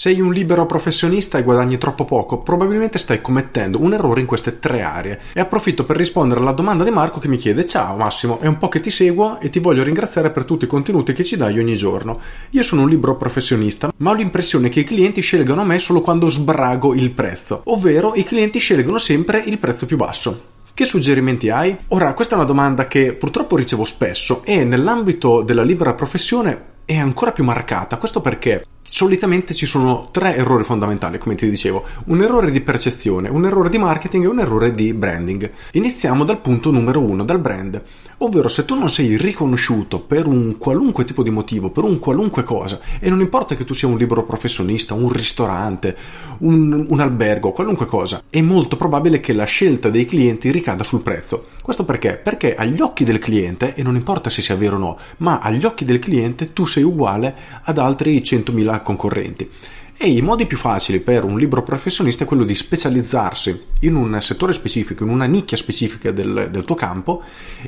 Sei un libero professionista e guadagni troppo poco, probabilmente stai commettendo un errore in queste tre aree. E approfitto per rispondere alla domanda di Marco che mi chiede: Ciao Massimo, è un po' che ti seguo e ti voglio ringraziare per tutti i contenuti che ci dai ogni giorno. Io sono un libero professionista, ma ho l'impressione che i clienti scelgano me solo quando sbrago il prezzo, ovvero i clienti scelgono sempre il prezzo più basso. Che suggerimenti hai? Ora, questa è una domanda che purtroppo ricevo spesso e nell'ambito della libera professione è ancora più marcata. Questo perché solitamente ci sono tre errori fondamentali, come ti dicevo, un errore di percezione, un errore di marketing e un errore di branding. Iniziamo dal punto numero uno, dal brand, ovvero se tu non sei riconosciuto per un qualunque tipo di motivo, per un qualunque cosa, e non importa che tu sia un libero professionista, un ristorante, un, un albergo, qualunque cosa, è molto probabile che la scelta dei clienti ricada sul prezzo. Questo perché? Perché agli occhi del cliente, e non importa se sia vero o no, ma agli occhi del cliente tu sei uguale ad altri 100.000 concorrenti. E i modi più facili per un libro professionista è quello di specializzarsi in un settore specifico, in una nicchia specifica del, del tuo campo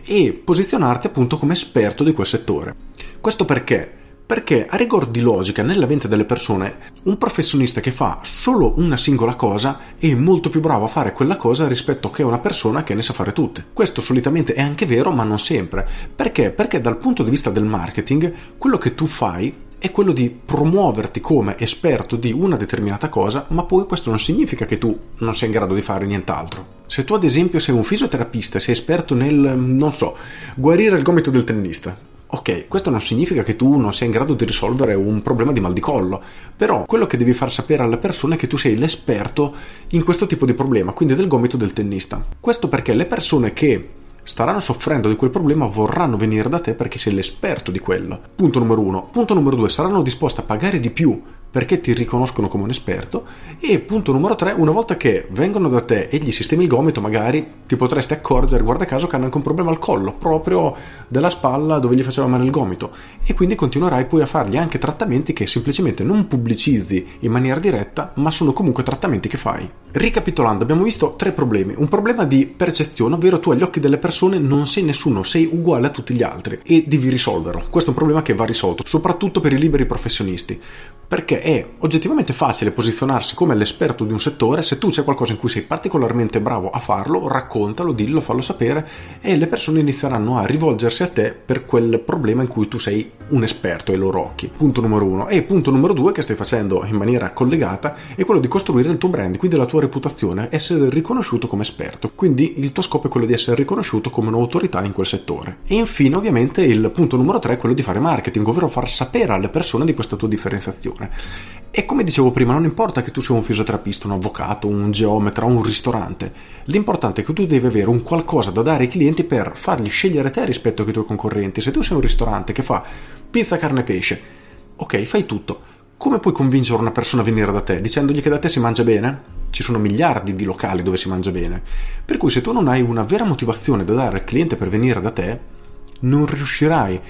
e posizionarti appunto come esperto di quel settore. Questo perché? Perché a rigor di logica, nella mente delle persone, un professionista che fa solo una singola cosa è molto più bravo a fare quella cosa rispetto che una persona che ne sa fare tutte. Questo solitamente è anche vero, ma non sempre. Perché? Perché dal punto di vista del marketing, quello che tu fai è quello di promuoverti come esperto di una determinata cosa, ma poi questo non significa che tu non sei in grado di fare nient'altro. Se tu ad esempio sei un fisioterapista, sei esperto nel, non so, guarire il gomito del tennista, Ok, questo non significa che tu non sia in grado di risolvere un problema di mal di collo, però quello che devi far sapere alle persone è che tu sei l'esperto in questo tipo di problema, quindi del gomito del tennista. Questo perché le persone che staranno soffrendo di quel problema vorranno venire da te perché sei l'esperto di quello. Punto numero uno. Punto numero due, saranno disposti a pagare di più perché ti riconoscono come un esperto. E punto numero 3 una volta che vengono da te e gli sistemi il gomito magari ti potresti accorgere guarda caso che hanno anche un problema al collo proprio della spalla dove gli faceva male il gomito. E quindi continuerai poi a fargli anche trattamenti che semplicemente non pubblicizzi in maniera diretta ma sono comunque trattamenti che fai. Ricapitolando abbiamo visto tre problemi. Un problema di percezione ovvero tu agli occhi delle persone non sei nessuno sei uguale a tutti gli altri e devi risolverlo. Questo è un problema che va risolto soprattutto per i liberi professionisti perché è oggettivamente facile posizionarsi come l'esperto di un settore se tu c'è qualcosa in cui sei particolarmente bravo a farlo, raccontalo, dillo, fallo sapere e le persone inizieranno a rivolgersi a te per quel problema in cui tu sei un esperto ai loro occhi. Punto numero uno. E punto numero due che stai facendo in maniera collegata è quello di costruire il tuo brand, quindi la tua reputazione, essere riconosciuto come esperto. Quindi il tuo scopo è quello di essere riconosciuto come un'autorità in quel settore. E infine ovviamente il punto numero tre è quello di fare marketing, ovvero far sapere alle persone di questa tua differenziazione. E come dicevo prima, non importa che tu sia un fisioterapista, un avvocato, un geometra, un ristorante, l'importante è che tu devi avere un qualcosa da dare ai clienti per fargli scegliere te rispetto ai tuoi concorrenti. Se tu sei un ristorante che fa pizza, carne pesce, ok, fai tutto. Come puoi convincere una persona a venire da te dicendogli che da te si mangia bene? Ci sono miliardi di locali dove si mangia bene. Per cui se tu non hai una vera motivazione da dare al cliente per venire da te, non riuscirai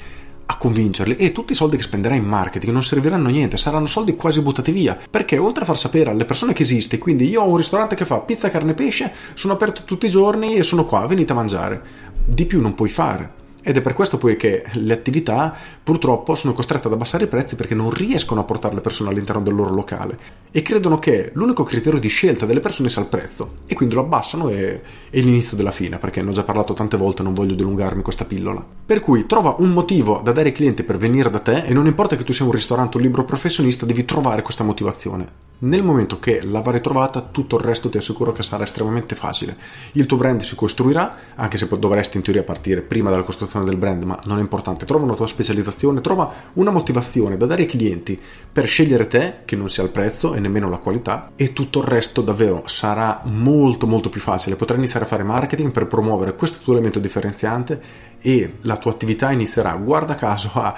a convincerli e tutti i soldi che spenderai in marketing non serviranno a niente, saranno soldi quasi buttati via, perché oltre a far sapere alle persone che esiste, quindi io ho un ristorante che fa pizza, carne e pesce, sono aperto tutti i giorni e sono qua, venite a mangiare. Di più non puoi fare. Ed è per questo poi che le attività purtroppo sono costrette ad abbassare i prezzi perché non riescono a portare le persone all'interno del loro locale e credono che l'unico criterio di scelta delle persone sia il prezzo e quindi lo abbassano e è l'inizio della fine perché ne ho già parlato tante volte non voglio dilungarmi questa pillola. Per cui trova un motivo da dare ai clienti per venire da te e non importa che tu sia un ristorante o un libro professionista devi trovare questa motivazione. Nel momento che l'avrai trovata, tutto il resto ti assicuro che sarà estremamente facile. Il tuo brand si costruirà, anche se dovresti in teoria partire prima dalla costruzione del brand, ma non è importante. Trova una tua specializzazione, trova una motivazione da dare ai clienti per scegliere te, che non sia il prezzo e nemmeno la qualità, e tutto il resto davvero sarà molto molto più facile. Potrai iniziare a fare marketing per promuovere questo tuo elemento differenziante e la tua attività inizierà, guarda caso, a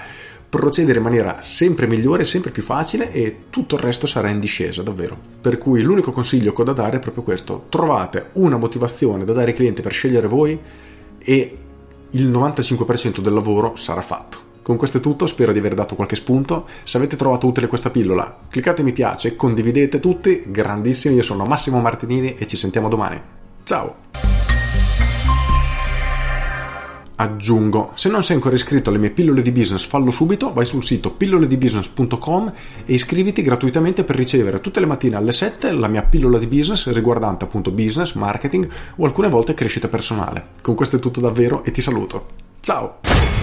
procedere in maniera sempre migliore, sempre più facile e tutto il resto sarà in discesa, davvero. Per cui l'unico consiglio che ho da dare è proprio questo: trovate una motivazione da dare ai clienti per scegliere voi e il 95% del lavoro sarà fatto. Con questo è tutto, spero di aver dato qualche spunto. Se avete trovato utile questa pillola, cliccate mi piace, condividete tutti, grandissimi, io sono Massimo Martinini e ci sentiamo domani. Ciao! Aggiungo. Se non sei ancora iscritto alle mie pillole di business, fallo subito, vai sul sito pilloledibusiness.com e iscriviti gratuitamente per ricevere tutte le mattine alle 7 la mia pillola di business riguardante appunto business, marketing o alcune volte crescita personale. Con questo è tutto davvero e ti saluto. Ciao!